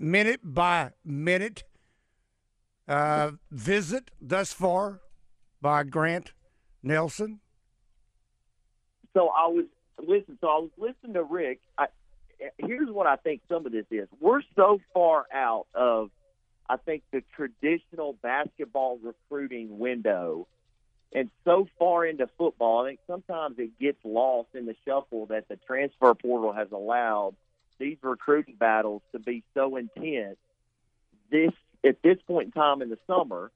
minute by minute uh, visit thus far by Grant Nelson? So I was listen. So I was listening to Rick. I, here's what I think some of this is. We're so far out of, I think, the traditional basketball recruiting window, and so far into football. I think sometimes it gets lost in the shuffle that the transfer portal has allowed these recruiting battles to be so intense this at this point in time in the summer,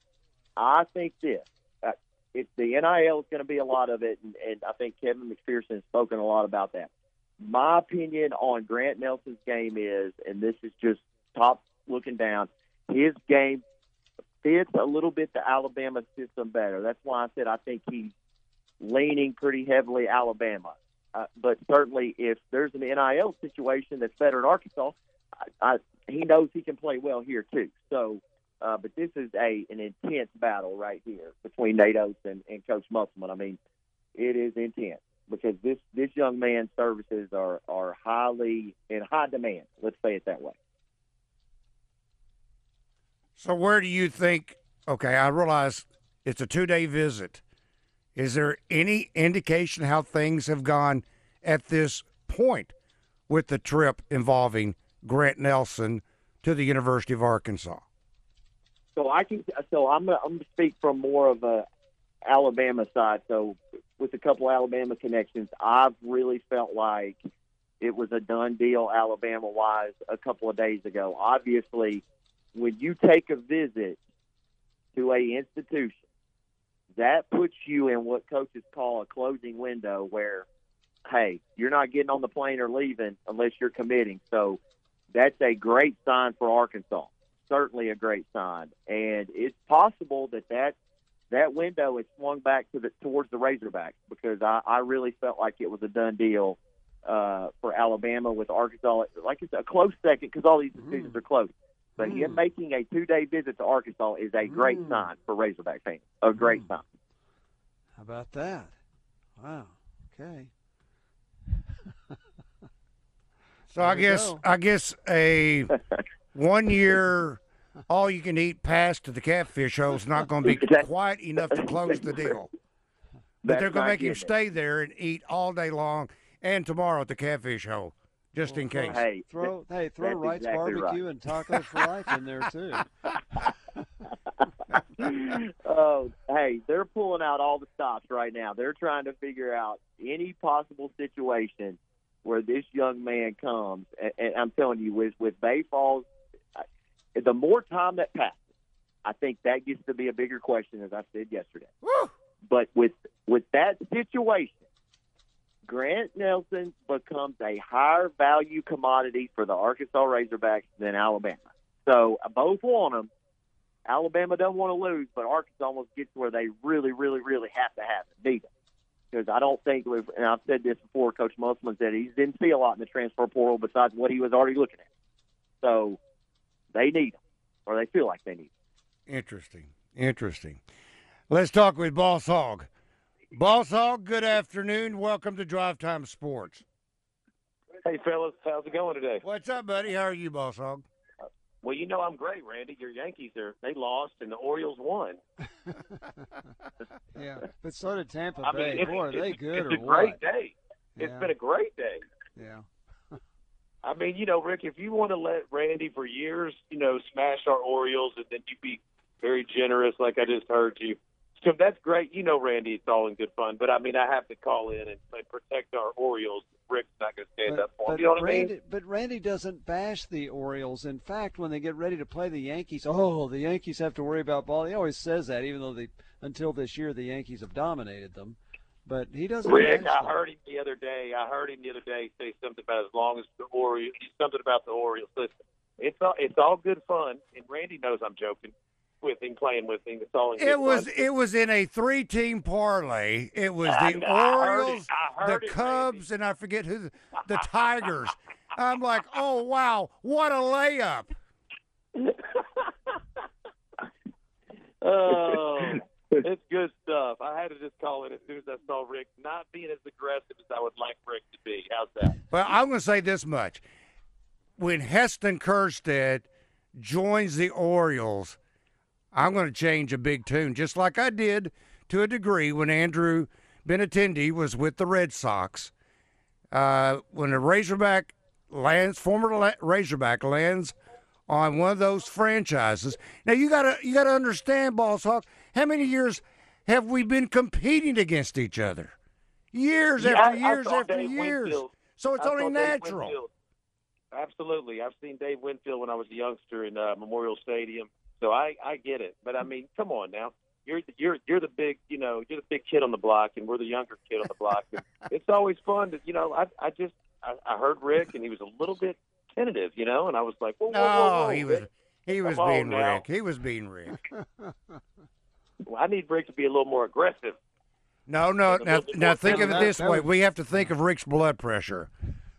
I think this. Uh, it, the NIL is going to be a lot of it, and, and I think Kevin McPherson has spoken a lot about that. My opinion on Grant Nelson's game is, and this is just top looking down, his game fits a little bit the Alabama system better. That's why I said I think he's leaning pretty heavily Alabama. Uh, but certainly, if there's an NIL situation that's better in Arkansas, I, I, he knows he can play well here too. So, uh, but this is a an intense battle right here between Nate Oats and, and Coach Musselman. I mean, it is intense because this this young man's services are are highly in high demand. Let's say it that way. So, where do you think? Okay, I realize it's a two day visit. Is there any indication how things have gone at this point with the trip involving Grant Nelson to the University of Arkansas? So I can. So I'm. I'm going to speak from more of a Alabama side. So with a couple Alabama connections, I've really felt like it was a done deal Alabama wise a couple of days ago. Obviously, when you take a visit to a institution that puts you in what coaches call a closing window where, hey, you're not getting on the plane or leaving unless you're committing. So that's a great sign for Arkansas. Certainly a great sign. And it's possible that that, that window is swung back to the towards the Razorbacks because I, I really felt like it was a done deal uh, for Alabama with Arkansas. Like it's a close second because all these decisions mm. are close. But mm. him making a two day visit to Arkansas is a great mm. sign for Razorback fans. A great mm. sign. How about that? Wow. Okay. so there I guess go. I guess a one year all you can eat pass to the catfish hole is not going to be quite enough to close the deal. But they're going to make him stay there and eat all day long and tomorrow at the catfish hole just in case. Hey, throw hey throw Wright's exactly barbecue right. and tacos for life in there too. oh, hey, they're pulling out all the stops right now. They're trying to figure out any possible situation where this young man comes. And, and I'm telling you, with with Bay Falls, the more time that passes, I think that gets to be a bigger question, as I said yesterday. Woo! But with with that situation, Grant Nelson becomes a higher value commodity for the Arkansas Razorbacks than Alabama. So uh, both want them. Alabama doesn't want to lose, but Arkansas almost gets where they really, really, really have to have it, need them. Because I don't think, and I've said this before, Coach Musselman said he didn't see a lot in the transfer portal besides what he was already looking at. So they need them, or they feel like they need them. Interesting. Interesting. Let's talk with Boss Hog. Boss Hog, good afternoon. Welcome to Drive Time Sports. Hey, fellas. How's it going today? What's up, buddy? How are you, Boss Hog? Well, you know I'm great, Randy. Your Yankees are they lost and the Orioles won. yeah, but so did Tampa I Bay. Mean, Boy, are they good it's or a great day. It's yeah. been a great day. Yeah. I mean, you know, Rick, if you want to let Randy for years, you know, smash our Orioles and then you be very generous, like I just heard you, so that's great. You know, Randy, it's all in good fun. But I mean, I have to call in and, and protect our Orioles. Rick's not going to stand but, up for them. You know what Randy, I mean? But Randy doesn't bash the Orioles. In fact, when they get ready to play the Yankees, oh, the Yankees have to worry about ball. He always says that, even though they until this year the Yankees have dominated them. But he doesn't. Rick, I to. heard him the other day. I heard him the other day say something about as long as the Orioles, something about the Orioles. Listen, it's all it's all good fun, and Randy knows I'm joking with him, playing with him. It's in It was fun. it was in a three team parlay. It was I the I. Orioles, the it, Cubs, and I forget who the, the Tigers. I'm like, oh wow, what a layup! Oh, it's good stuff. I had to just call it as soon as I saw Rick not being as aggressive as I would like Rick to be. How's that? Well, I'm going to say this much: when Heston Kjerstad joins the Orioles, I'm going to change a big tune, just like I did to a degree when Andrew Benintendi was with the Red Sox. Uh, when a Razorback lands, former La- Razorback lands on one of those franchises. Now you gotta you gotta understand, Boss Hog. How many years have we been competing against each other? Years Yeah, after I- I years saw after Dave years. Winfield. So it's I only natural. Absolutely, I've seen Dave Winfield when I was a youngster in uh, Memorial Stadium, so I I get it. But I mean, come on now. You're you're you're the big you know you're the big kid on the block, and we're the younger kid on the block. And it's always fun to you know I I just I, I heard Rick and he was a little bit tentative, you know, and I was like, whoa, whoa, whoa, No, whoa, he was he was Come being. Rick. He was being Rick. Well, I need Rick to be a little more aggressive. No, no. A Now, now think of it this way: we have to think of Rick's blood pressure.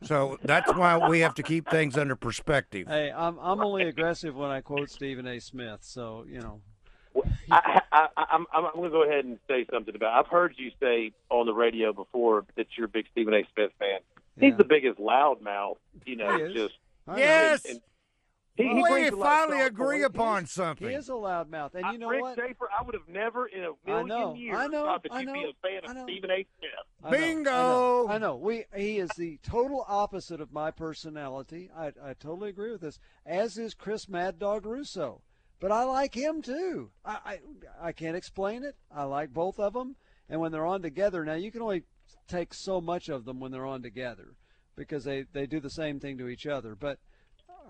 So that's why we have to keep things under perspective. Hey, I'm I'm only aggressive when I quote Stephen A. Smith. So you know. I, I, I, I'm, I'm going to go ahead and say something about. I've heard you say on the radio before that you're a big Stephen A. Smith fan. He's Yeah. the biggest loudmouth, you know. He is. Just I know. Yes, and he, he we brings a lot of finally strong agree upon He something. He is a loudmouth, and I- you know Rick what? Schaefer, I would have never in a million know, years I know, thought that I you'd be know, a fan I of know. Stephen A. Smith. I know, I Bingo! know, I know. We he is the total opposite of my personality. I I totally agree with this. As is Chris Mad Dog Russo, but I like him too. I I, I can't explain it. I like both of them, and when they're on together, now you can only take so much of them when they're on together because they they do the same thing to each other. But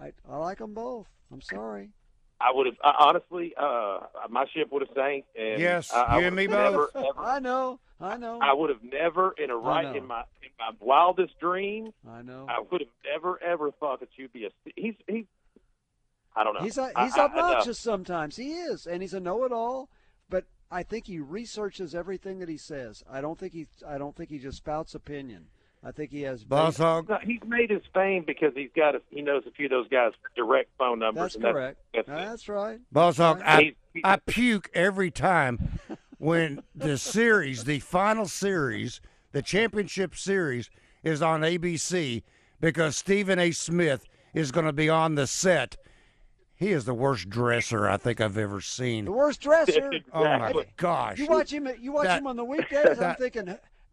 I I like them both. I'm sorry. I would have I, honestly, uh, my ship would have sank. And Yes, I, I you and me have never, both. Ever, I know. I know. I would have never, in a right in my in my wildest dream, I know. I would have never ever thought that you'd be a. He's he's. I don't know. He's a, I- he's I- I know. obnoxious sometimes. He is, and he's a know-it-all. But I think he researches everything that he says. I don't think he I don't think he just spouts opinion. I think he has. Boss Hog, No, he's made his fame because he's got a, he knows a few of those guys' direct phone numbers. That's and correct. That's, That's right. Boss Hog, He's- I, he's- I puke every time when the series, the final series, the championship series, is on ABC because Stephen A. Smith is going to be on the set. He is the worst dresser I think I've ever seen. The worst dresser. Oh my gosh! You watch him. You watch That- him on the weekdays. I'm that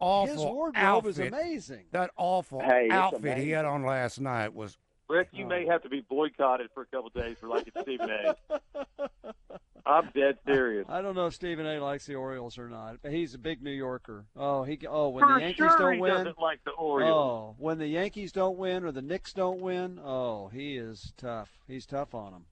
thinking his awful wardrobe is amazing. That awful Hey, it's outfit he had on last night was. Rick, you oh. may have to be boycotted for a couple of days for liking Stephen A. I'm dead serious. I don't know if Stephen A. likes the Orioles or not, but he's a big New Yorker. Oh, he. Oh, when For the Yankees sure, don't he win. doesn't like the Orioles. Oh, when the Yankees don't win or the Knicks don't win, oh, he is tough. He's tough on them.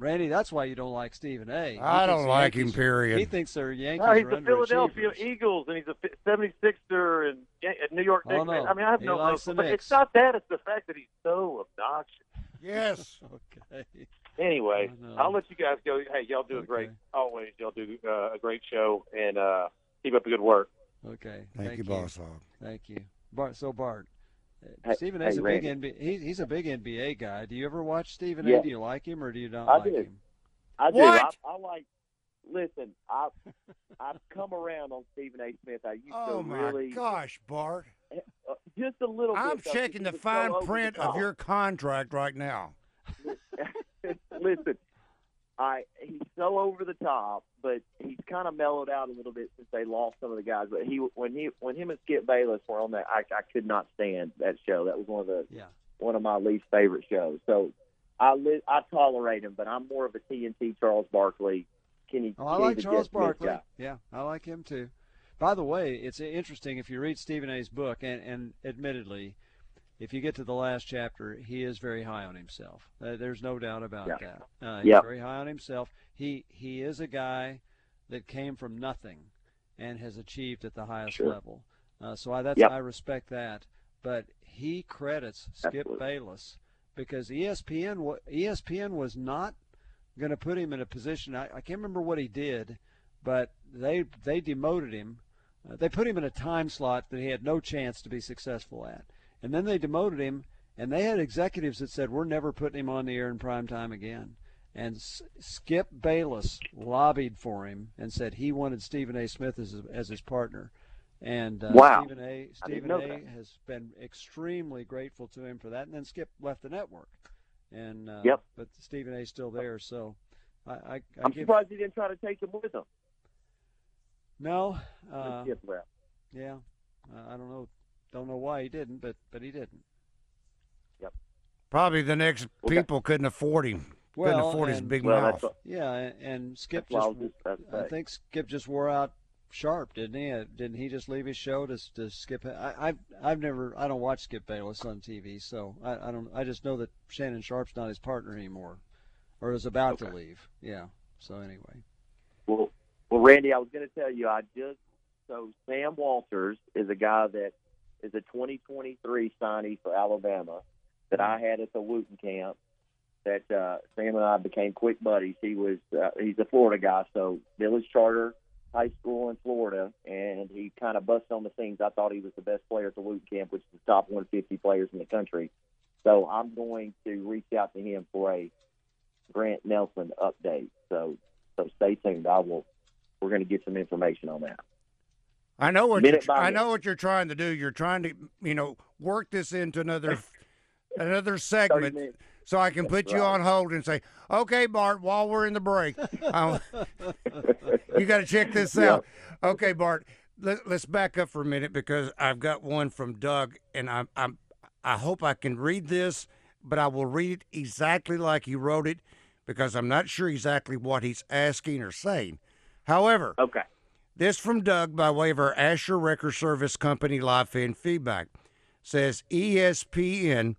Randy, that's why you don't like Stephen A. He I don't like Yankees- him. Period. He thinks they're Yankees No, he's are the Philadelphia. Eagles, and he's a 76er and and New York Oh, Knicks. no. I mean, I have He no likes no, the but Knicks. it's not that; it's the fact that he's so obnoxious. Yes. Okay. Anyway, I know. I'll let you guys go. Hey, y'all do a great, always y'all do uh, a great show, and uh, keep up the good work. Okay. Thank, you, Boss Hog. Thank you, Bart. So Bart, Hey- Stephen A's hey, a big NBA. He's, he's a big NBA guy. Do you ever watch Stephen Yeah. A? Do you like him or do you not I like do. him? I do. What? I, I like. Listen, I I've come around on Stephen A. Smith. I used Oh to my really gosh, Bart! uh, just a little. I'm bit, checking the because he was so fine print the of your contract right now. Listen, I he's so over the top, but he's kind of mellowed out a little bit since they lost some of the guys. But he when he when him and Skip Bayless were on that, I, I could not stand that show. That was one of the Yeah. one of my least favorite shows. So I li- I tolerate him, but I'm more of a TNT Charles Barkley. Kenny, Oh, I like Charles Barkley. Yeah, I like him too. By the way, it's interesting if you read Stephen A's book, and, and admittedly, if you get to the last chapter, he is very high on himself. Uh, there's no doubt about Yeah. that. Uh, he's Yep. very high on himself. He he is a guy that came from nothing, and has achieved at the highest Sure. level. Uh, so I, that's Yep. I respect that. But he credits Skip Absolutely. Bayless because ESPN ESPN was not going to put him in a position. I, I can't remember what he did, but they they demoted him. Uh, they put him in a time slot that he had no chance to be successful at, and then they demoted him. And they had executives that said, "We're never putting him on the air in prime time again." And S- Skip Bayless lobbied for him and said he wanted Stephen A. Smith as his, as his partner. And uh, Wow. Stephen A. Stephen A. that. has been extremely grateful to him for that. And then Skip left the network, and uh, Yep. but Stephen A. 's still there. So I, I, I I'm give surprised he didn't try to take him with him. no, uh, Skip left. yeah, uh, I don't know, don't know why he didn't, but but he didn't. Yep. Probably the next Okay. people couldn't afford him. couldn't Well, afford his big Well, mouth. what, Yeah, and, and Skip that's what I just was just about to I think Skip just wore out Sharpe, didn't he? Uh, Didn't he just leave his show to to Skip? I, I've I've never I don't watch Skip Bayless on TV, so I, I don't I just know that Shannon Sharpe's not his partner anymore, or is about to leave. Yeah. So anyway, Well, well, Randy, I was going to tell you, I just so Sam Walters is a guy that is a 2023 signee for Alabama that I had at the Wooten camp. That uh, Sam and I became quick buddies. He was uh, he's a Florida guy, so Village Charter High School in Florida, and he kind of busted on the scenes. I thought he was the best player at the Wooten camp, which is the top 150 players in the country. So I'm going to reach out to him for a Grant Nelson update. So so stay tuned. I will. We're going to get some information on that. I know what you're, I minute. know what you're trying to do. You're trying to, you know, work this into another another segment so I can That's put you right. on hold and say, "Okay, Bart, while we're in the break, um, you got to check this Yeah. out." Okay, Bart, let, let's back up for a minute because I've got one from Doug, and I'm, I'm I hope I can read this, but I will read it exactly like he wrote it because I'm not sure exactly what he's asking or saying. However, Okay. This from Doug by way of our Asher Record Service Company live fan feedback says ESPN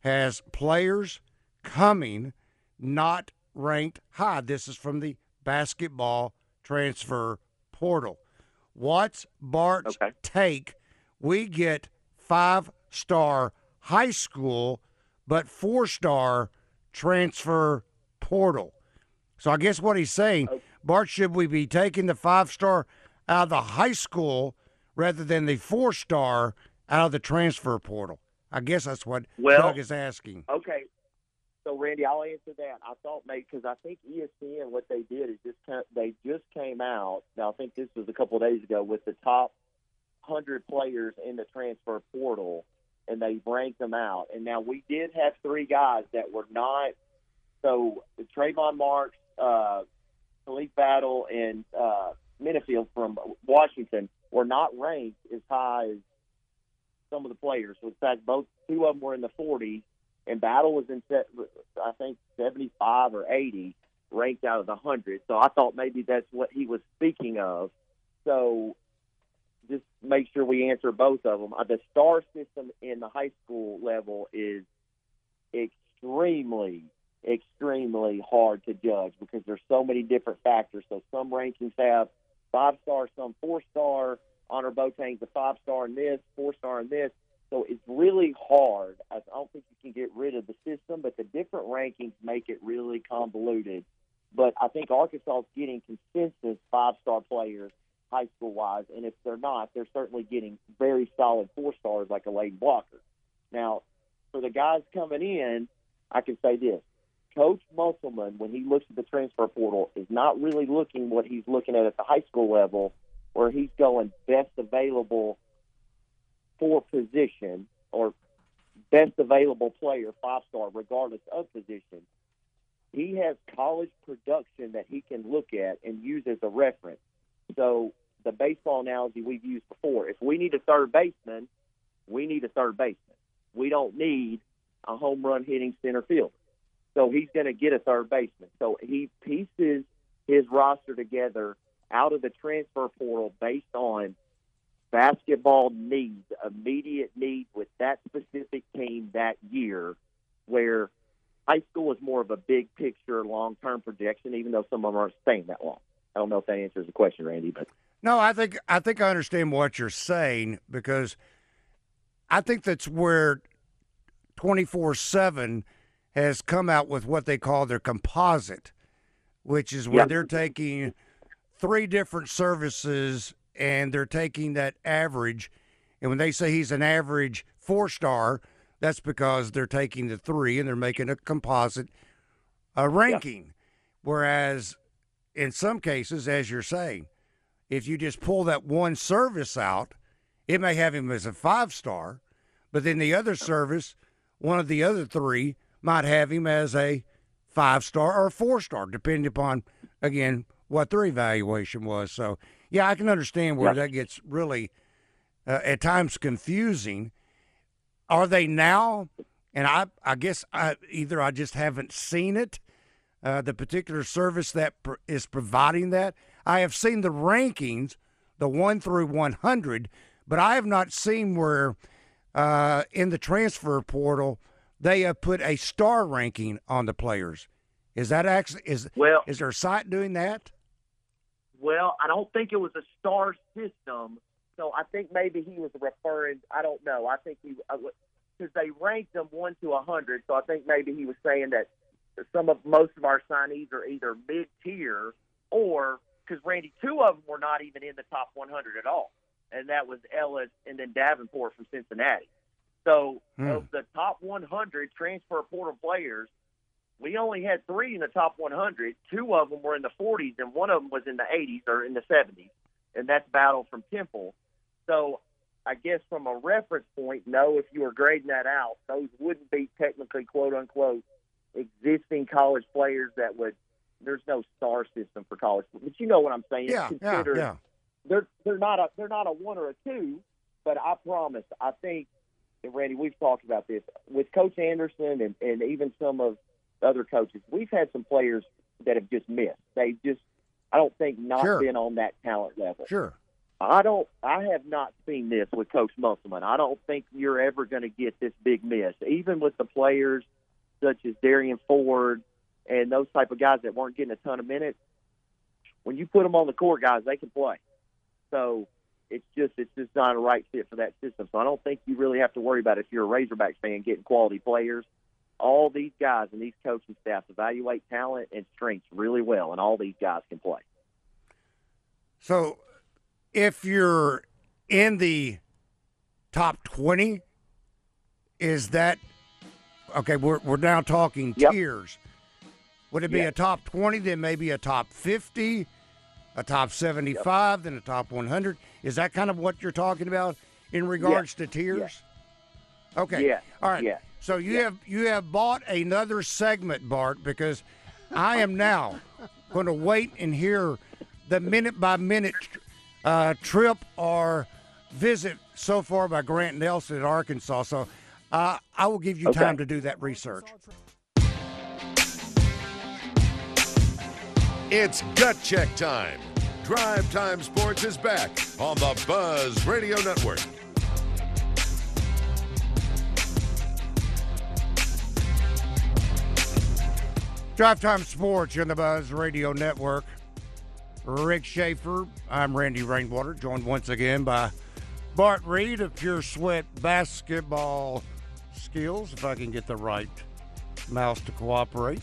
has players coming not ranked high. This is from the basketball transfer portal. What's Bart's Okay. take? We get five star high school, but four star transfer portal. So I guess what he's saying, oh. Bart, should we be taking the five star out of the high school rather than the four star out of the transfer portal? I guess that's what Well- Doug is asking. Okay. So Randy, I'll answer that. I thought maybe because I think ESPN what they did is just they just came out. Now I think this was a couple of days ago with the top hundred players in the transfer portal, and they ranked them out. And now we did have three guys that were not. So Tramon Marks, uh, Khalif Battle, and uh, Menifield from Washington were not ranked as high as some of the players. In fact, both two of them were in the 40s, and Battle was in, I think, 75 or 80, ranked out of the 100. So I thought maybe that's what he was speaking of. So just make sure we answer both of them. Uh, The star system in the high school level is extremely, extremely hard to judge because there's so many different factors. So some rankings have five star, some four star. Annor Boateng's a five star in this, four star in this. So it's really hard. I don't think you can get rid of the system, but the different rankings make it really convoluted. But I think Arkansas is getting consensus five star players high school wise, and if they're not, they're certainly getting very solid four stars like a Layden Blocker. Now, for the guys coming in, I can say this. Coach Musselman, when he looks at the transfer portal, is not really looking what he's looking at at the high school level, where he's going best available for position or best available player, five star, regardless of position. He has college production that he can look at and use as a reference. So the baseball analogy we've used before, if we need a third baseman, we need a third baseman. We don't need a home run hitting center fielder. So he's going to get a third baseman. So he pieces his roster together out of the transfer portal based on basketball needs, immediate needs with that specific team that year, where high school is more of a big picture, long term projection, even though some of them aren't staying that long. I don't know if that answers the question, Randy, but No, I think I think I understand what you're saying because I think that's where 24/7 has come out with what they call their composite, which is where Yep. they're taking three different services and they're taking that average. And when they say he's an average four star, that's because they're taking the three and they're making a composite a ranking. Whereas in some cases, as you're saying, if you just pull that one service out, it may have him as a five star, but then the other service, one of the other three, might have him as a five star or a four star, depending upon, again, what their evaluation was. So, yeah, I can understand where Yeah. that gets really uh, at times confusing. Are they now? And I, I guess I, either I just haven't seen it, uh, the particular service that pr- is providing that. I have seen the rankings, the one through 100, but I have not seen where uh, in the transfer portal they have put a star ranking on the players. Is that actually is Well, is there a site doing that? Well, I don't think it was a star system, so I think maybe he was referring. I don't know. I think he uh, because they ranked them one to a hundred, so I think maybe he was saying that some of most of our signees are either mid tier or because Randy, two of them were not even in the top 100 at all, and that was Ellis and then Davenport from Cincinnati. So Hmm. of the top 100 transfer portal players, we only had three in the top 100. Two of them were in the 40s, and one of them was in the 80s or in the 70s, and that's Battle from Temple. So I guess from a reference point, no, if you were grading that out, those wouldn't be technically quote unquote existing college players that would. There's no star system for college, but you know what I'm saying. Yeah, yeah, yeah. they're they're not a they're not a one or a two, but I promise I think and Randy, we've talked about this with Coach Anderson and, and even some of the other coaches. We've had some players that have just missed. They just I don't think not Sure. been on that talent level. Sure. I don't I have not seen this with Coach Musselman. I don't think you're ever going to get this big miss, even with the players such as Derrian Ford and those type of guys that weren't getting a ton of minutes. When you put them on the court, guys, they can play. So it's just it's just not a right fit for that system. So I don't think you really have to worry about if you're a Razorbacks fan getting quality players. All these guys and these coaching staffs evaluate talent and strengths really well, and all these guys can play. So, if you're in the top 20, is that okay? We're, we're now talking Yep. tiers. Would it be Yes. a top 20, then maybe a top 50, a top 75, then a top 100? Is that kind of what you're talking about in regards to tiers? Okay. Yeah. All right. Yes. So you have you have bought another segment, Bart, because I am now going to wait and hear the minute by minute uh, trip or visit so far by Grant Nelson at Arkansas. So uh, I will give you Okay. time to do that research. It's gut check time. Drive Time Sports is back on the Buzz Radio Network. Drive Time Sports on the Buzz Radio Network. Rick Schaefer. I'm Randy Rainwater, joined once again by Bart Reid of Pure Sweat Basketball Skills, if I can get the right mouse to cooperate.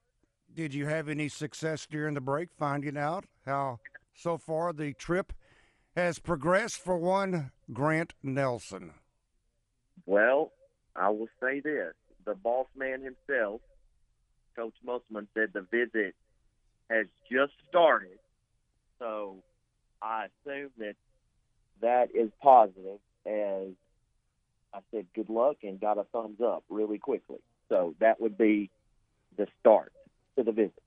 Did you have any success during the break finding out how so far the trip has progressed for one Grant Nelson? Well, I will say this: the boss man himself, Coach Musselman, said the visit has just started. So I assume that that is positive. As I said, good luck and got a thumbs up really quickly. So that would be the start to the visit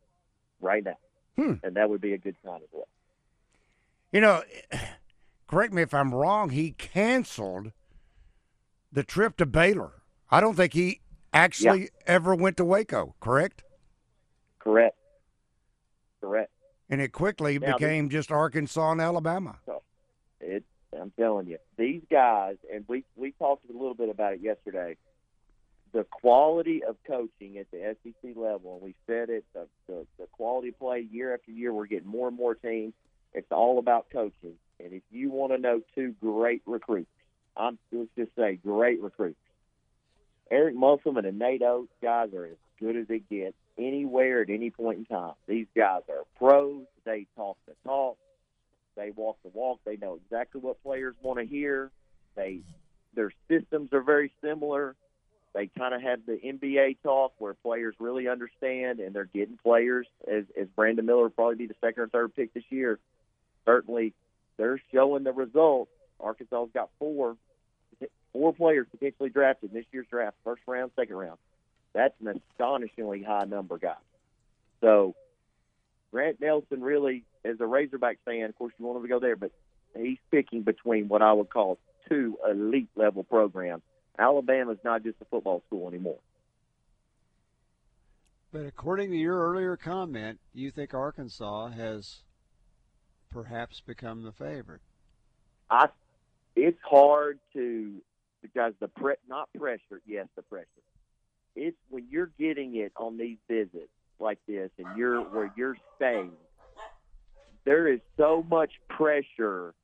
right now, Hmm. and that would be a good sign as well. You know, correct me if I'm wrong, he canceled the trip to Baylor. I don't think he actually yeah. ever went to Waco, correct? Correct. Correct. And it quickly now, became just Arkansas and Alabama. It, I'm telling you, these guys, and we we talked a little bit about it yesterday. The quality of coaching at the SEC level, and we said it, the, the, the quality of play year after year, we're getting more and more teams. It's all about coaching. And if you want to know two great recruits, I'm let's just say great recruits. Eric Musselman and Nate Oats guys are as good as it gets anywhere at any point in time. These guys are pros. They talk the talk. They walk the walk. They know exactly what players want to hear. They their systems are very similar. They kind of have the NBA talk where players really understand, and they're getting players. As as Brandon Miller will probably be the second or third pick this year. Certainly, they're showing the results. Arkansas's got four four players potentially drafted in this year's draft, first round, second round. That's an astonishingly high number, guys. So Grant Nelson really, as a Razorback fan, of course you want him to go there, but he's picking between what I would call two elite level programs. Alabama's not just a football school anymore. But according to your earlier comment, you think Arkansas has perhaps become the favorite. I it's hard to because the pre not pressure, yes, the pressure. It's when you're getting it on these visits like this, and you're where you're staying. There is so much pressure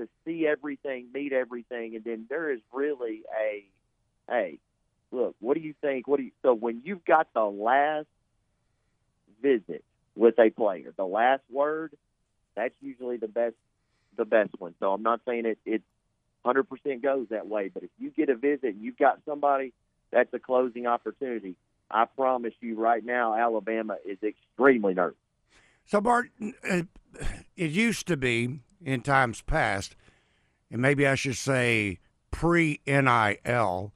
to see everything, meet everything, and then there is really a, hey, look, what do you think? What do you? So when you've got the last visit with a player, the last word, that's usually the best, the best one. So I'm not saying it it 100% goes that way. But if you get a visit and you've got somebody, that's a closing opportunity. I promise you right now, Alabama is extremely nervous. So, Bart, uh, it used to be in times past, and maybe I should say pre NIL,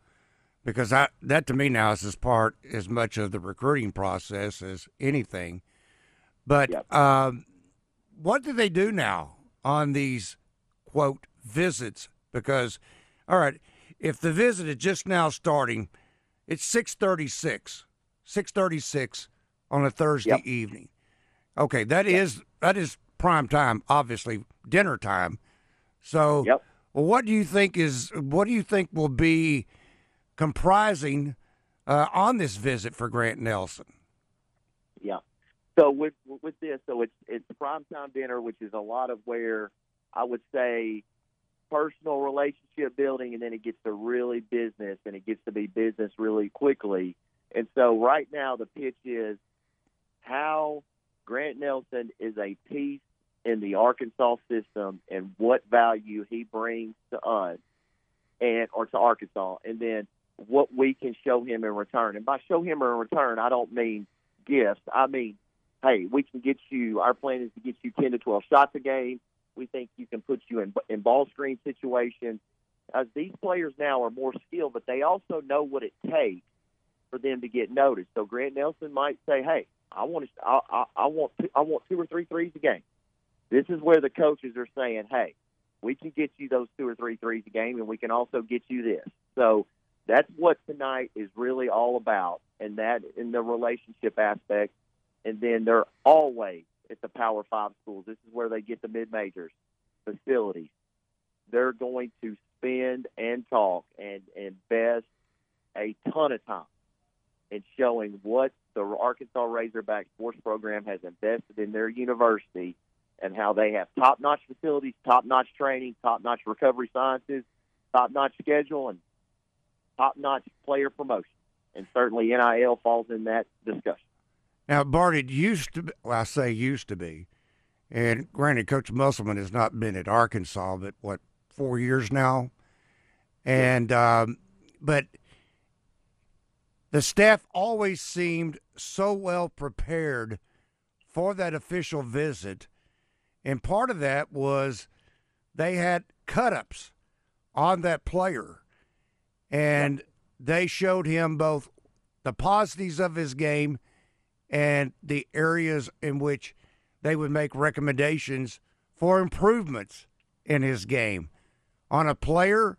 because I, that to me now is as part as much of the recruiting process as anything. But yep. um, what do they do now on these quote visits because, all right, if the visit is just now starting, it's six thirty six, six thirty six on a Thursday yep. evening. Okay, that yep. is that is prime time, obviously dinner time. So, yep. well, what do you think is what do you think will be comprising uh, on this visit for Grant Nelson? Yeah. So with with this, so it's it's prime time dinner, which is a lot of where I would say personal relationship building, and then it gets to really business, and it gets to be business really quickly. And so right now the pitch is how Grant Nelson is a piece in the Arkansas system and what value he brings to us and or to Arkansas, and then what we can show him in return. And by show him in return, I don't mean gifts. I mean, hey, we can get you. Our plan is to get you ten to twelve shots a game. We think you can put you in, in ball screen situations. As these players now are more skilled, but they also know what it takes for them to get noticed. So Grant Nelson might say, "Hey, I want to, I, I, I want, two, I want two or three threes a game." This is where the coaches are saying, "Hey, we can get you those two or three threes a game, and we can also get you this." So that's what tonight is really all about, and that in the relationship aspect. And then they're always at the Power Five schools. This is where they get the mid majors facilities. They're going to spend and talk and invest a ton of time in showing what the Arkansas Razorback sports program has invested in their university and how they have top notch facilities, top notch training, top notch recovery sciences, top notch schedule, and top notch player promotion. And certainly NIL falls in that discussion. Now, Bart, it used to be, well, I say used to be, and granted, Coach Musselman has not been at Arkansas, but what, four years now? And, um, but the staff always seemed so well prepared for that official visit. And part of that was they had cut ups on that player. And they showed him both the positives of his game and the areas in which they would make recommendations for improvements in his game. On a player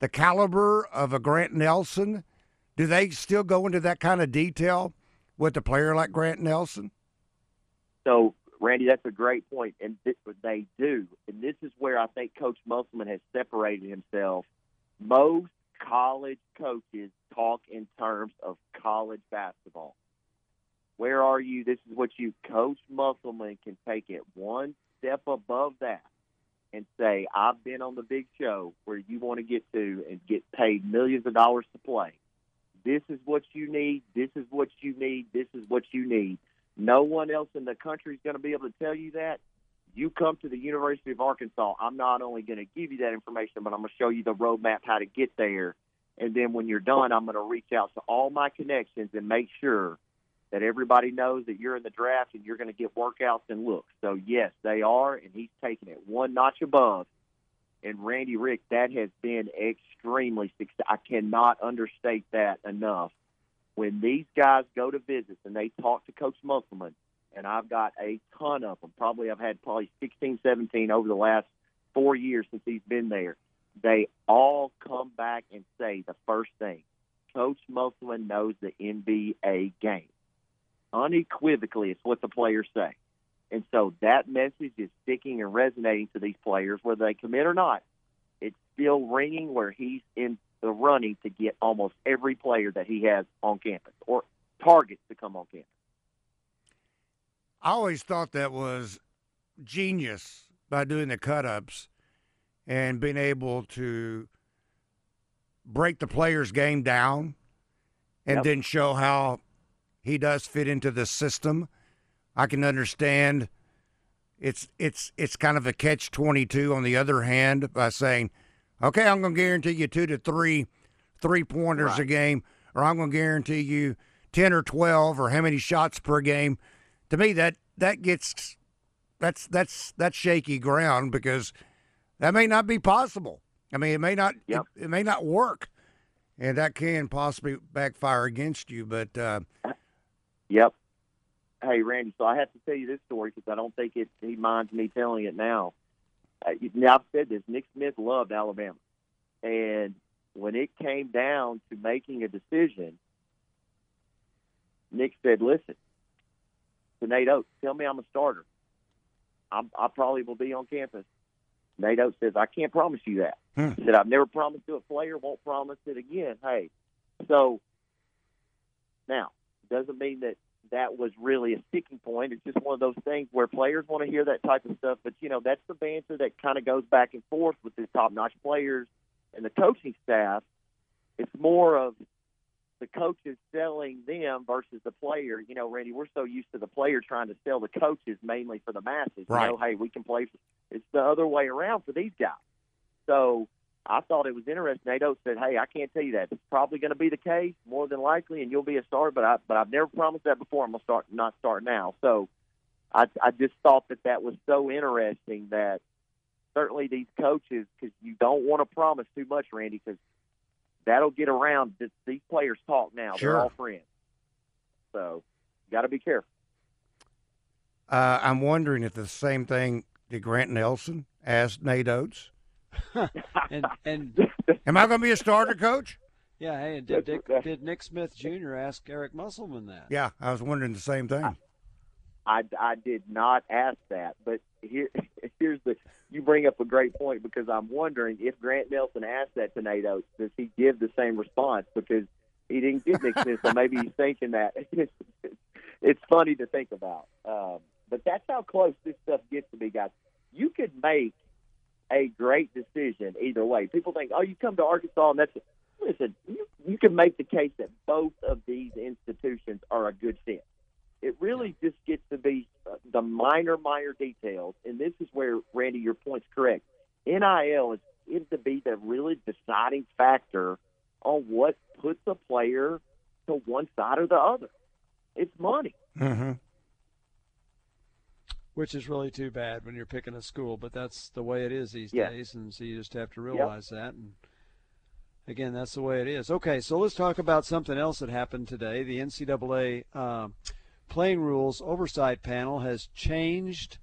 the caliber of a Grant Nelson, do they still go into that kind of detail with a player like Grant Nelson? So, Randy, that's a great point, and th- they do. And this is where I think Coach Musselman has separated himself. Most college coaches talk in terms of college basketball. Where are you? This is what you, Coach Musselman, can take it one step above that and say, I've been on the big show where you want to get to and get paid millions of dollars to play. This is what you need. This is what you need. This is what you need. No one else in the country is going to be able to tell you that. You come to the University of Arkansas. I'm not only going to give you that information, but I'm going to show you the roadmap how to get there. And then when you're done, I'm going to reach out to all my connections and make sure that everybody knows that you're in the draft and you're going to get workouts and looks. So yes, they are, and he's taking it one notch above. And Randy Rick, that has been extremely successful. I cannot understate that enough. When these guys go to visits and they talk to Coach Musselman, and I've got a ton of them. Probably I've had probably 16, 17 over the last four years since he's been there. They all come back and say the first thing: Coach Musselman knows the NBA game unequivocally it's what the players say. And so that message is sticking and resonating to these players, whether they commit or not. It's still ringing where he's in the running to get almost every player that he has on campus or targets to come on campus. I always thought that was genius by doing the cut ups and being able to break the player's game down and yep. then show how he does fit into the system. I can understand it's it's it's kind of a catch 22 on the other hand by saying, "Okay, I'm going to guarantee you 2 to 3 three pointers right. a game or I'm going to guarantee you 10 or 12 or how many shots per game." To me that that gets that's that's that's shaky ground because that may not be possible. I mean, it may not yep. it, it, may not work, and that can possibly backfire against you. But uh, Yep. Hey, Randy. So I have to tell you this story because I don't think it. He minds me telling it now. Uh, now I've said this. Nick Smith loved Alabama, and when it came down to making a decision, Nick said, "Listen, to Nate Oats, tell me I'm a starter. I'm, I probably will be on campus." Nate Oats says, "I can't promise you that." Hmm. He said, "I've never promised to a player. Won't promise it again." Hey, so now doesn't mean that that was really a sticking point. It's just one of those things where players want to hear that type of stuff. But, you know, that's the banter that kind of goes back and forth with the top notch players and the coaching staff. It's more of the coaches selling them versus the player. You know, Randy, we're so used to the player trying to sell the coaches mainly for the masses. Right. You know, hey, we can play. It's the other way around for these guys. So I thought it was interesting. Nate Oats said, "Hey, I can't tell you that. It's probably going to be the case, more than likely, and you'll be a star. But I, but I've never promised that before. I'm gonna start, not start now. So, I, I just thought that that was so interesting that certainly these coaches, because you don't want to promise too much, Randy, because that'll get around. This, these players talk now. Sure. They're all friends, so you got to be careful. Uh, I'm wondering if the same thing did Grant Nelson ask Nate Oats and and am I going to be a starter coach? Yeah. Hey, and did, Dick, did Nick Smith Jr. ask Eric Musselman that? Yeah, I was wondering the same thing. I, I did not ask that, but here here's the you bring up a great point because I'm wondering if Grant Nelson asked that to Nate Oats, does he give the same response because he didn't get Nick Smith, so maybe he's thinking that. it's funny to think about, um, but that's how close this stuff gets to me, guys. You could make a great decision either way. People think, oh, you come to Arkansas and that's it. listen. You you can make the case that both of these institutions are a good fit. It really just gets to be uh, the minor, minor details, and this is where Randy, your point's correct. NIL is is to be the really deciding factor on what puts a player to one side or the other. It's money. Mm-hmm which is really too bad when you're picking a school. But that's the way it is these yeah. days, and so you just have to realize yep. that. And again, that's the way it is. Okay, so let's talk about something else that happened today. The NCAA uh, playing rules oversight panel has changed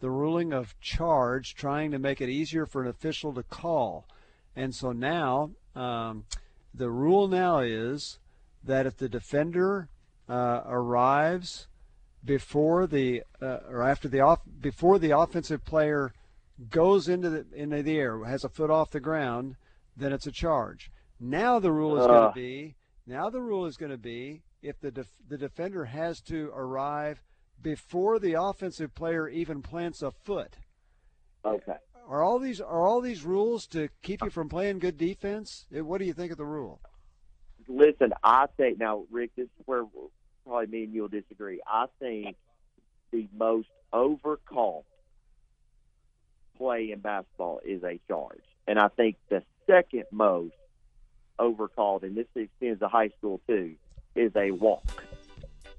the ruling of charge, trying to make it easier for an official to call. And so now um, the rule now is that if the defender uh, arrives before the uh, or after the off before the offensive player goes into the into the air, has a foot off the ground, then it's a charge. Now the rule is uh. going to be now the rule is going to be if the def, the defender has to arrive before the offensive player even plants a foot. Okay. Are all these are all these rules to keep you from playing good defense? What do you think of the rule? Listen, I think now, Rick. This is where probably me and you'll disagree. I think the most overcalled play in basketball is a charge, and I think the second most overcalled, and this extends to high school too, is a walk.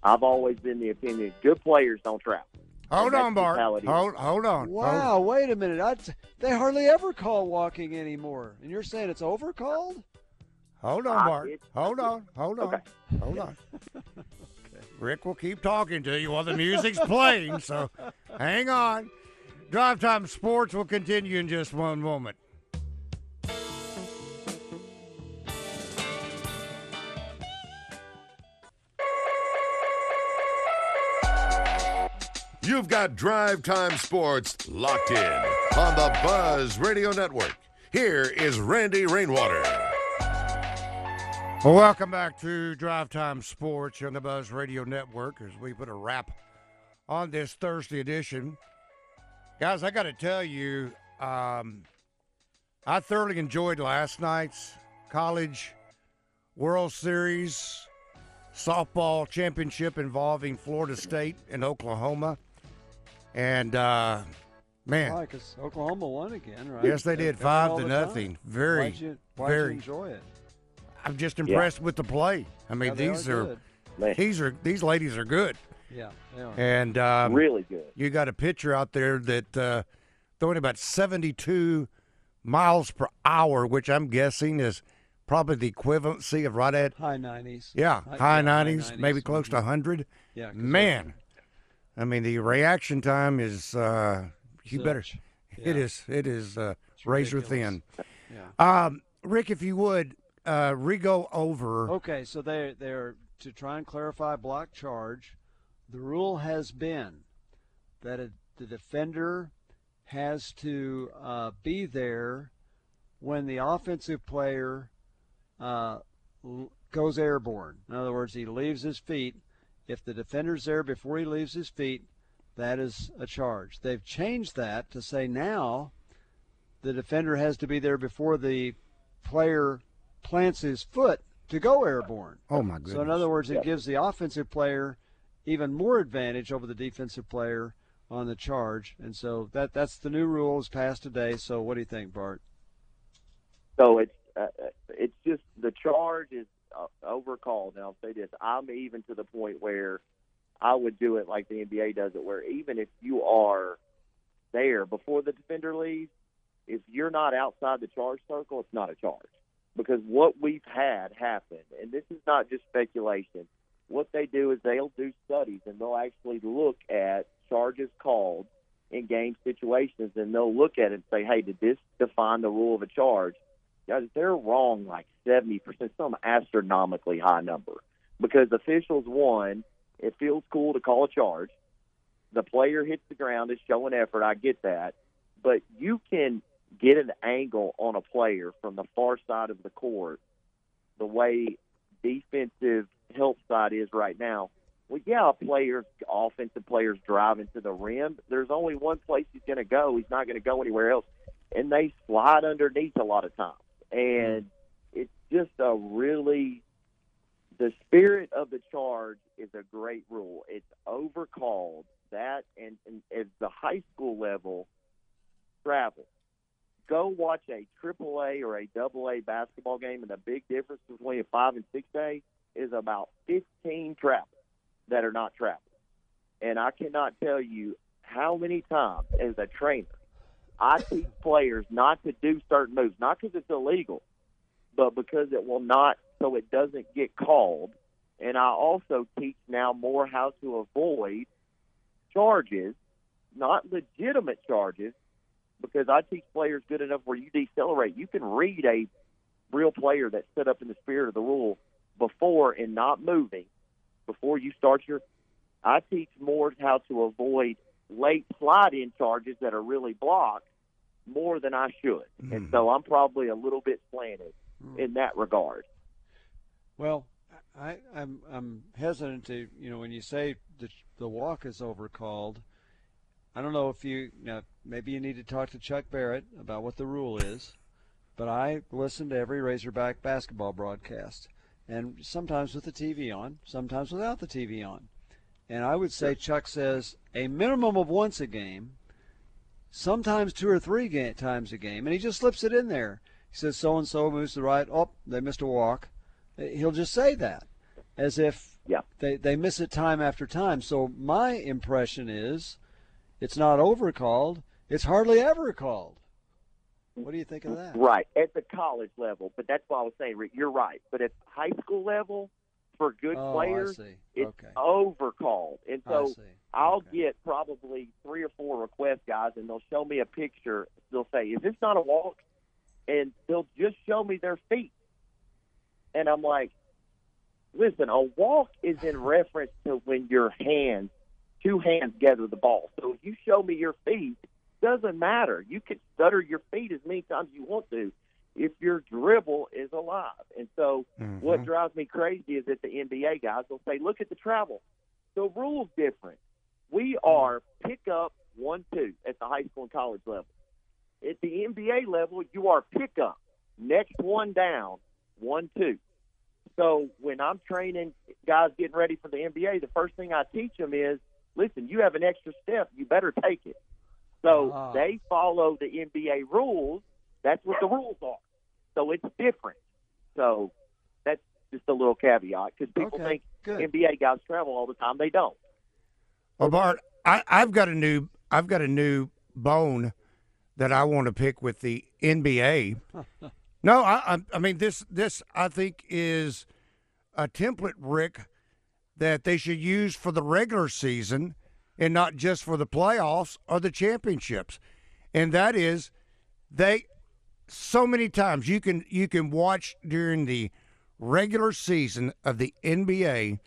I've always been the opinion good players don't travel. Hold on, Bart. Hold, hold on. Wow, hold. wait a minute. I, they hardly ever call walking anymore. And you're saying it's overcalled? Hold on, Bart. Hold on. Hold on. Okay. Hold on. Rick will keep talking to you while the music's playing, so hang on. Drive Time Sports will continue in just one moment. You've got Drive Time Sports locked in on the Buzz Radio Network. Here is Randy Rainwater. Well, welcome back to Drive Time Sports on the Buzz Radio Network as we put a wrap on this Thursday edition. Guys, I got to tell you, um, I thoroughly enjoyed last night's college World Series softball championship involving Florida State and Oklahoma. And uh, man, because Oklahoma won again, right? Yes, they did, five to nothing. Very, why'd you, why'd very you enjoy it. I'm just impressed yeah. with the play. I mean, yeah, these are, are these are these ladies are good. Yeah, are. And um, really good. You got a pitcher out there that uh, throwing about 72 miles per hour, which I'm guessing is probably the equivalency of right at high 90s. Yeah, high, high, 90s, high 90s, maybe close to 100. Yeah, man. I mean, the reaction time is uh, you Zilch. better. Yeah. It is. It is uh, razor thin. Yeah. Um, Rick, if you would uh, re-go over. Okay, so they they're to try and clarify block charge. The rule has been that a, the defender has to uh, be there when the offensive player uh, goes airborne. In other words, he leaves his feet if the defender's there before he leaves his feet, that is a charge. They've changed that to say now the defender has to be there before the player plants his foot to go airborne. Oh my goodness. So in other words, it gives the offensive player even more advantage over the defensive player on the charge. And so that that's the new rules passed today. So what do you think, Bart? So it's uh, it's just the charge is uh, overcalled. And I'll say this: I'm even to the point where I would do it like the NBA does it, where even if you are there before the defender leaves, if you're not outside the charge circle, it's not a charge. Because what we've had happen, and this is not just speculation, what they do is they'll do studies and they'll actually look at charges called in game situations and they'll look at it and say, hey, did this define the rule of a charge? Guys, they're wrong like 70%, some astronomically high number. Because officials, one, it feels cool to call a charge. The player hits the ground, is showing effort. I get that. But you can get an angle on a player from the far side of the court the way defensive help side is right now. Well, yeah, a players, offensive players driving to the rim. There's only one place he's going to go. He's not going to go anywhere else. And they slide underneath a lot of times and it's just a really the spirit of the charge is a great rule. It's overcalled that, and, and at the high school level, travel. Go watch a triple A or a double A basketball game, and the big difference between a five and six A is about 15 travel that are not travel. And I cannot tell you how many times as a trainer I teach players not to do certain moves, not because it's illegal, but because it will not, so it doesn't get called. And I also teach now more how to avoid charges not legitimate charges, because I teach players good enough where you decelerate. You can read a real player that set up in the spirit of the rule before and not moving before you start your. I teach more how to avoid late slide in charges that are really blocked more than I should. Mm. And so I'm probably a little bit slanted mm. in that regard. Well, I, I'm I'm hesitant to you know when you say the the walk is overcalled. I don't know if you, you know, maybe you need to talk to Chuck Barrett about what the rule is, but I listen to every Razorback basketball broadcast, and sometimes with the TV on, sometimes without the TV on. And I would say Chuck says a minimum of once a game, sometimes two or three ga- times a game, and he just slips it in there. He says so and so moves to the right. Oh, they missed a walk. Eh, he'll just say that as if yeah. they, they miss it time after time. So my impression is it's not overcalled, it's hardly ever called. What do you think of that? Right, at the college level. But that's why I was saying, Rick, you're right. But at high school level, for good oh, players, it's okay. overcalled. And so I'll okay. get probably three or four request guys, and they'll show me a picture. They'll say, "Is this not a walk?" And they'll just show me their feet, and I'm like, "Listen, a walk is in reference to when your hands, two hands, gather the ball. So if you show me your feet, doesn't matter. You can stutter your feet as many times as you want to." if your dribble is alive. And so mm-hmm. what drives me crazy is that the NBA guys will say, look at the travel. The rule's different. We are pick up one two at the high school and college level. At the NBA level, you are pick up. Next one down, one two. So when I'm training guys getting ready for the NBA, the first thing I teach them is, listen, you have an extra step, you better take it. So uh-huh. they follow the NBA rules that's what the rules are. So it's different. So that's just a little caveat because people okay, think good. NBA guys travel all the time. They don't. Well, Bart, I, I've got a new I've got a new bone that I want to pick with the NBA. no, I, I mean this this I think is a template, Rick, that they should use for the regular season and not just for the playoffs or the championships. And that is they so many times you can you can watch during the regular season of the NBA,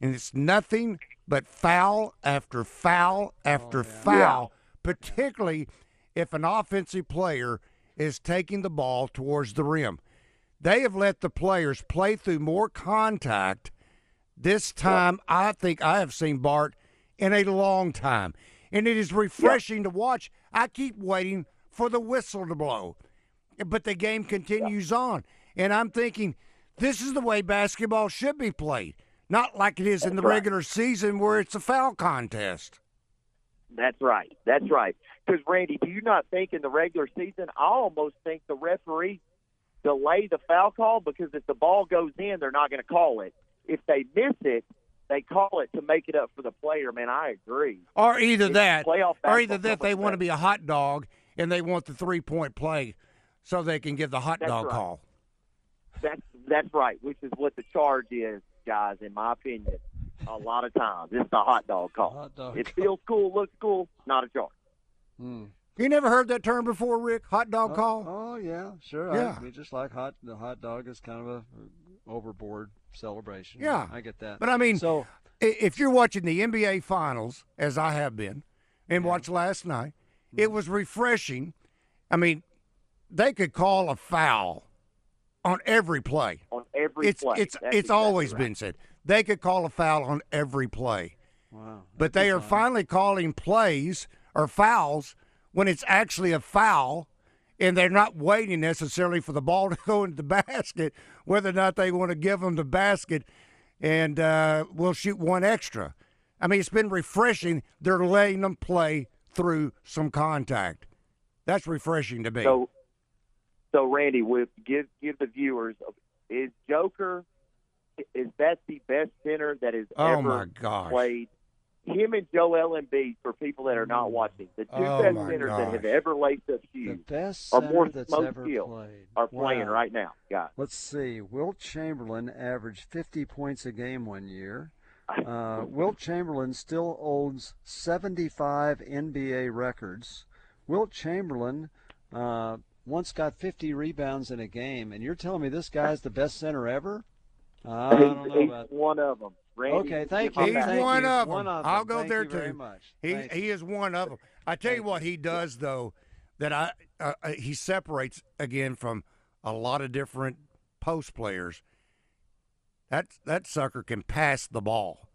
and it's nothing but foul after foul after oh, yeah. foul, yeah. particularly if an offensive player is taking the ball towards the rim. They have let the players play through more contact this time, I think I have seen Bart in a long time. And it is refreshing to watch. I keep waiting for the whistle to blow but the game continues yeah. on. And I'm thinking, this is the way basketball should be played, not like it is That's in the right. regular season where it's a foul contest. That's right. That's right. Because Randy, do you not think in the regular season, I almost think the referee delay the foul call because if the ball goes in, they're not going to call it. If they miss it, they call it to make it up for the player. Man, I agree. Or either it's that, or either that they want to be a hot dog and they want the three point play so they can give the hot that's dog right. call. That's that's right, which is what the charge is, guys. In my opinion, a lot of times it's the hot dog call. Hot dog it feels cool, looks cool, not a charge. Hmm. You never heard that term before, Rick? Hot dog oh, call? Oh yeah, sure. Yeah. I mean, just like hot, the hot dog is kind of a overboard celebration. Yeah, I get that. But I mean, so if you're watching the NBA Finals, as I have been, and yeah. watched last night, mm-hmm. it was refreshing. I mean, they could call a foul on every play. On every it's, play. It's That's it's exactly always right. been said. They could call a foul on every play. Wow. But they are fun. finally calling plays or fouls when it's actually a foul and they're not waiting necessarily for the ball to go into the basket, whether or not they want to give them the basket and uh, we'll shoot one extra. I mean, it's been refreshing. They're letting them play through some contact. That's refreshing to me. So, so Randy, with give give the viewers is Joker is that the best center that has oh ever my gosh. played? Him and Joel Embiid, for people that are not watching, the two Oh best centers that have ever laced up the shoes best are more that's most ever played are playing right now, guys. Let's see. Wilt Chamberlain averaged 50 points a game one year. Uh, Wilt Chamberlain still owns 75 NBA records. Wilt Chamberlain uh, once got 50 rebounds in a game, and you're telling me this guy's the best center ever? I don't know he's about. one of them. Randy, Okay, thank you. He's. Thank one you. of One them. I'll go Thank there you very too. much. He Thank he you. is one of them. I tell you what he does though, that I uh, uh, he separates again from a lot of different post players. That that sucker can pass the ball,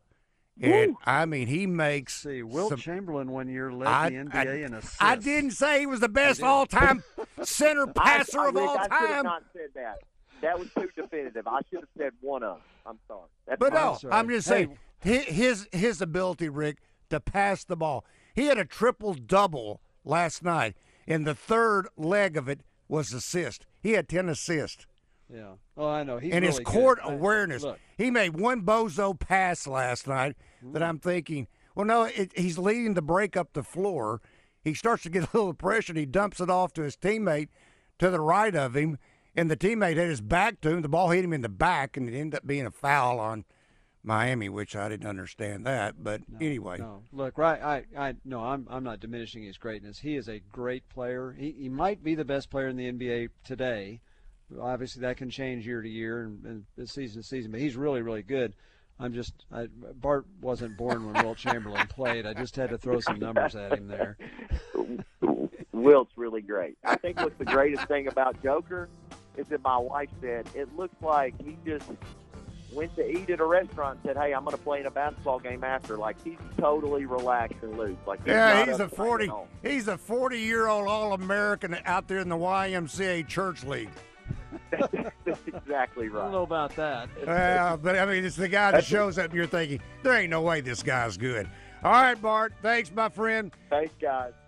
and I mean he makes. see, Wilt some- Chamberlain one year led I- the NBA I- in assists. I didn't say he was the best all time center passer I, of Rick, all I should have not said that. That was too definitive. I should have said one of them. I'm sorry. That's But no, I'm sorry. I'm just saying hi- his his ability, Rick, to pass the ball. He had a triple double last night, and the third leg of it was assist. He had ten assists, Yeah. Oh, I know. He's and his really good. court I- awareness. Look, He made one bozo pass last night that mm-hmm. I'm thinking, well, no, it, he's leading to break up the floor. He starts to get a little pressure, and he dumps it off to his teammate to the right of him, and the teammate had his back to him. The ball hit him in the back, and it ended up being a foul on Miami, which I didn't understand that. But anyway, No, look, right. I, I, no, I'm, I'm not diminishing his greatness. He is a great player. He, he might be the best player in the NBA today. Obviously, that can change year to year and, and season to season. But he's really, really good. I'm just, I, Bart wasn't born when Wilt Chamberlain played. I just had to throw some numbers at him there. Wilt's really great. I think what's the greatest thing about Joker is that my wife said it looks like he just went to eat at a restaurant and said, "Hey, I'm going to play in a basketball game after." Like he's totally relaxed and loose. Like he's yeah, he's a uptight forty. He's a forty-year-old All-American out there in the YMCA Church League. That's exactly right. I don't know about that. Well, but I mean, it's the guy that shows up, and you're thinking, there ain't no way this guy's good. All right, Bart. Thanks, my friend. Thanks, guys.